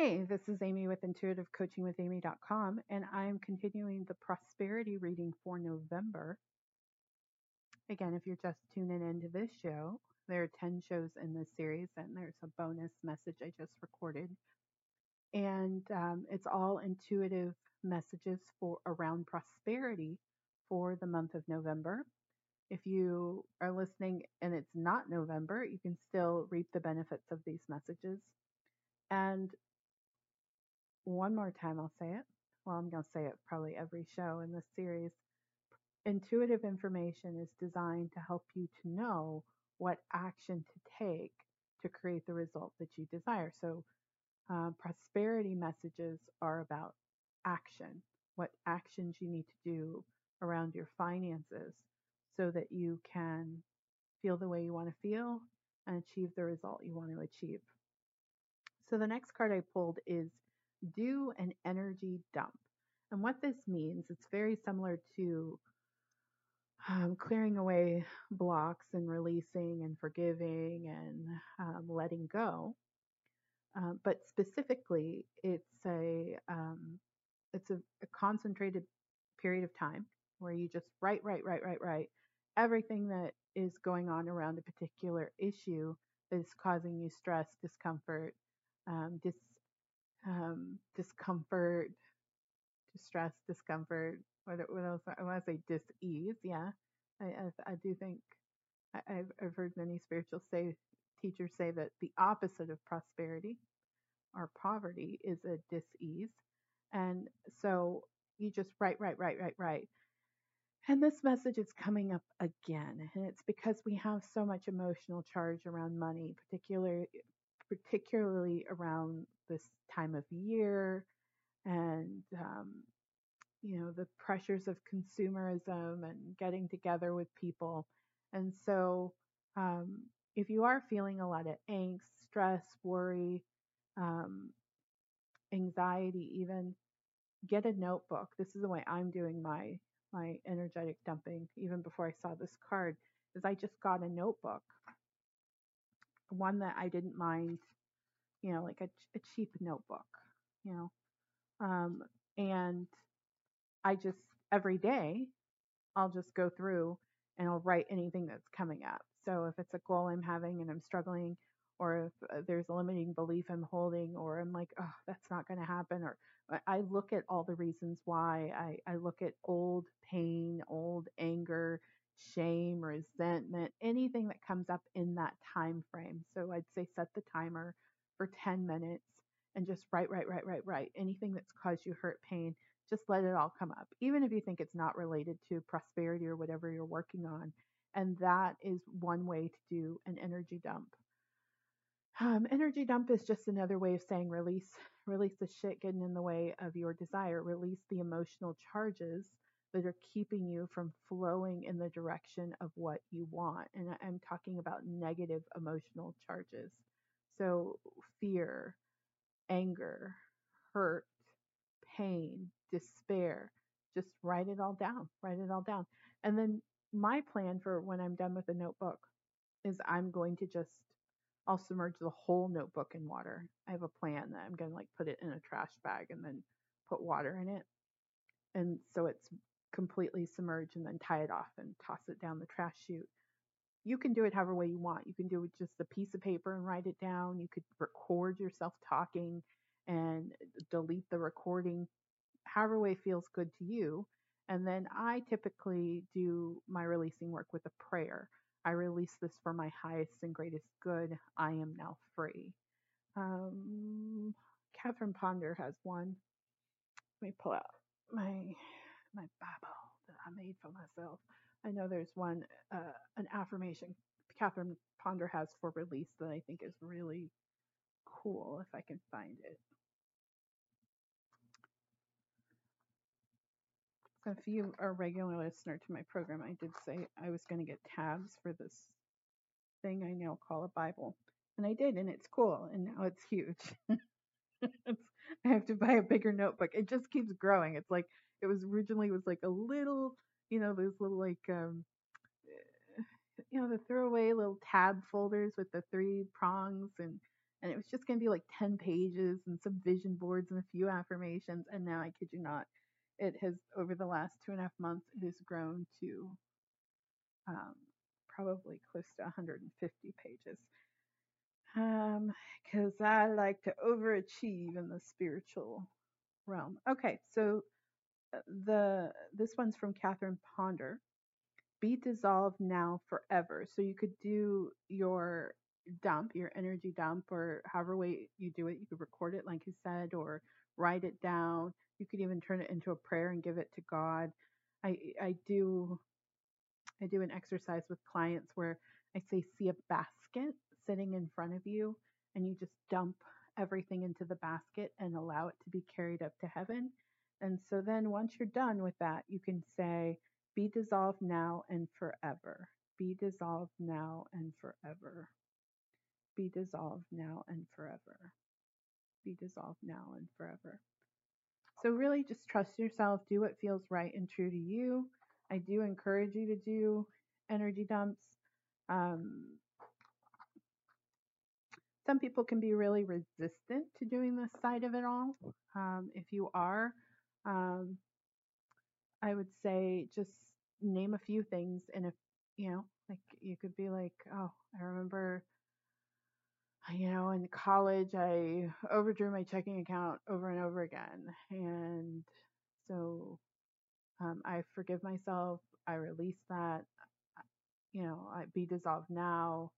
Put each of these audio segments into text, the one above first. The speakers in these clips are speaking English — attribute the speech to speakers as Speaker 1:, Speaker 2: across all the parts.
Speaker 1: Hey, this is Amy with intuitivecoachingwithamy.com, and I'm continuing the prosperity reading for November. Again, if you're just tuning into this show, there are 10 shows in this series, and there's a bonus message I just recorded. And um, it's all intuitive messages for around prosperity for the month of November. If you are listening and it's not November, you can still reap the benefits of these messages. And one more time, I'll say it. Well, I'm going to say it probably every show in this series. Intuitive information is designed to help you to know what action to take to create the result that you desire. So, uh, prosperity messages are about action, what actions you need to do around your finances so that you can feel the way you want to feel and achieve the result you want to achieve. So, the next card I pulled is do an energy dump. And what this means, it's very similar to um, clearing away blocks and releasing and forgiving and um, letting go. Um, but specifically, it's a um, it's a, a concentrated period of time where you just write, write, write, write, write everything that is going on around a particular issue that is causing you stress, discomfort, um, dis, um, discomfort, distress, discomfort. What, what else? I want to say dis-ease. Yeah, I, I, I do think I, I've, I've heard many spiritual say teachers say that the opposite of prosperity or poverty is a dis-ease, and so you just write, write, write, write, write. And this message is coming up again, and it's because we have so much emotional charge around money, particularly particularly around this time of year and um, you know the pressures of consumerism and getting together with people. And so um, if you are feeling a lot of angst stress worry um, anxiety even get a notebook. This is the way i'm doing my my energetic dumping even before i saw this card is i just got a notebook one that i didn't mind you know, like a, a cheap notebook, you know. Um, and I just, every day, I'll just go through and I'll write anything that's coming up. So if it's a goal I'm having and I'm struggling, or if uh, there's a limiting belief I'm holding, or I'm like, oh, that's not going to happen, or I look at all the reasons why. I, I look at old pain, old anger, shame, resentment, anything that comes up in that time frame. So I'd say set the timer for 10 minutes and just write, write, write, write, write. Anything that's caused you hurt, pain, just let it all come up, even if you think it's not related to prosperity or whatever you're working on. And that is one way to do an energy dump. Um, energy dump is just another way of saying release, release the shit getting in the way of your desire, release the emotional charges that are keeping you from flowing in the direction of what you want. And I'm talking about negative emotional charges. So, fear, anger, hurt, pain, despair, just write it all down. Write it all down. And then my plan for when I'm done with the notebook is I'm going to just I'll submerge the whole notebook in water. I have a plan that I'm going to like put it in a trash bag and then put water in it. And so it's completely submerge and then tie it off and toss it down the trash chute you can do it however way you want. You can do it just a piece of paper and write it down. You could record yourself talking and delete the recording, however way feels good to you. And then I typically do my releasing work with a prayer. I release this for my highest and greatest good. I am now free. Um, Catherine Ponder has one. Let me pull out my my Bible that I made for myself. I know there's one, uh, an affirmation Catherine Ponder has for release that I think is really cool if I can find it. So if you are a regular listener to my program, I did say I was going to get tabs for this thing I now call a Bible. And I did, and it's cool, and now it's huge. it's, I have to buy a bigger notebook. It just keeps growing. It's like it was originally was like a little you know, those little like um you know, the throwaway little tab folders with the three prongs and and it was just going to be like 10 pages and some vision boards and a few affirmations. And now I kid you not, it has over the last two and a half months, it has grown to um, probably close to 150 pages. Um, because I like to overachieve in the spiritual realm. Okay, so the this one's from Catherine Ponder. Be dissolved now forever. So you could do your dump, your energy dump, or however way you do it. You could record it, like you said, or write it down. You could even turn it into a prayer and give it to God. I I do I do an exercise with clients where I say see a basket sitting in front of you and you just dump everything into the basket and allow it to be carried up to heaven. And so then once you're done with that, you can say, be dissolved now and forever. Be dissolved now and forever. Be dissolved now and forever. Be dissolved now and forever. So really just trust yourself, do what feels right and true to you. I do encourage you to do energy dumps. Um, some people can be really resistant to doing this side of it all. Um, if you are, um, I would say just name a few things. And if, you know, like you could be like, oh, I remember, you know, in college, I overdrew my checking account over and over again. And so um, I forgive myself. I release that. You know, I be dissolved now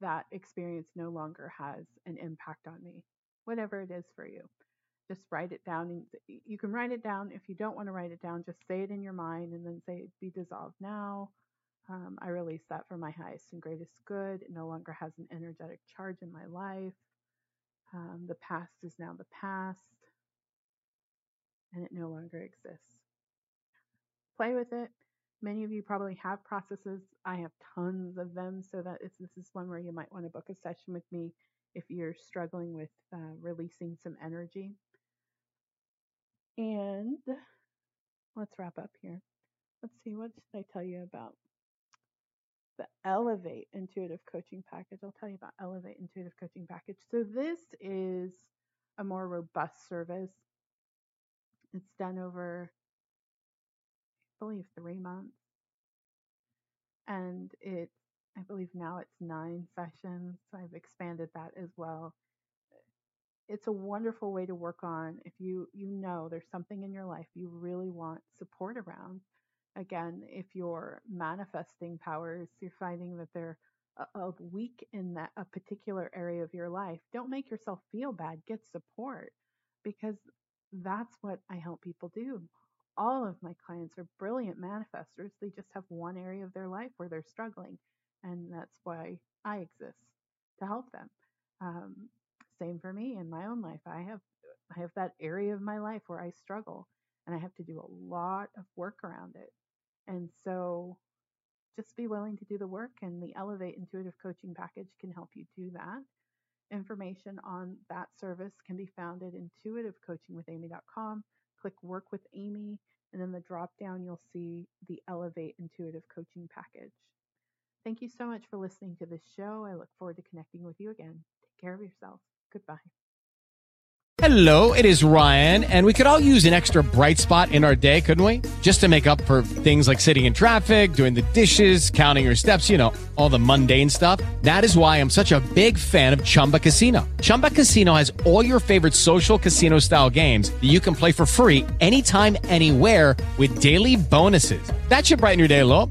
Speaker 1: that experience no longer has an impact on me, whatever it is for you. Just write it down. And you can write it down. If you don't want to write it down, just say it in your mind and then say, be dissolved now. Um, I release that for my highest and greatest good. It no longer has an energetic charge in my life. Um, the past is now the past, and it no longer exists. Play with it. Many of you probably have processes. I have tons of them, so that is, this is one where you might want to book a session with me if you're struggling with uh, releasing some energy. And let's wrap up here. Let's see, what should I tell you about? The Elevate Intuitive Coaching Package. I'll tell you about Elevate Intuitive Coaching Package. So, this is a more robust service. It's done over I believe three months. And it's, I believe now it's nine sessions. I've expanded that as well. It's a wonderful way to work on if you you know there's something in your life you really want support around. Again, if you're manifesting powers, you're finding that they're a, weak in that a particular area of your life. Don't make yourself feel bad. Get support because that's what I help people do all of my clients are brilliant manifestors. They just have one area of their life where they're struggling. And that's why I exist to help them. Um, same for me in my own life. I have I have that area of my life where I struggle and I have to do a lot of work around it. And so just be willing to do the work and the Elevate Intuitive Coaching Package can help you do that. Information on that service can be found at intuitivecoachingwithamy.com click Work with Amy, and in the drop down, you'll see the Elevate Intuitive Coaching Package. Thank you so much for listening to this show. I look forward to connecting with you again. Take care of yourself. Goodbye.
Speaker 2: Hello, it is Ryan, and we could all use an extra bright spot in our day, couldn't we? Just to make up for things like sitting in traffic, doing the dishes, counting your steps, you know, all the mundane stuff. That is why I'm such a big fan of Chumba Casino. Chumba Casino has all your favorite social casino style games that you can play for free anytime, anywhere with daily bonuses. That should brighten your day a little.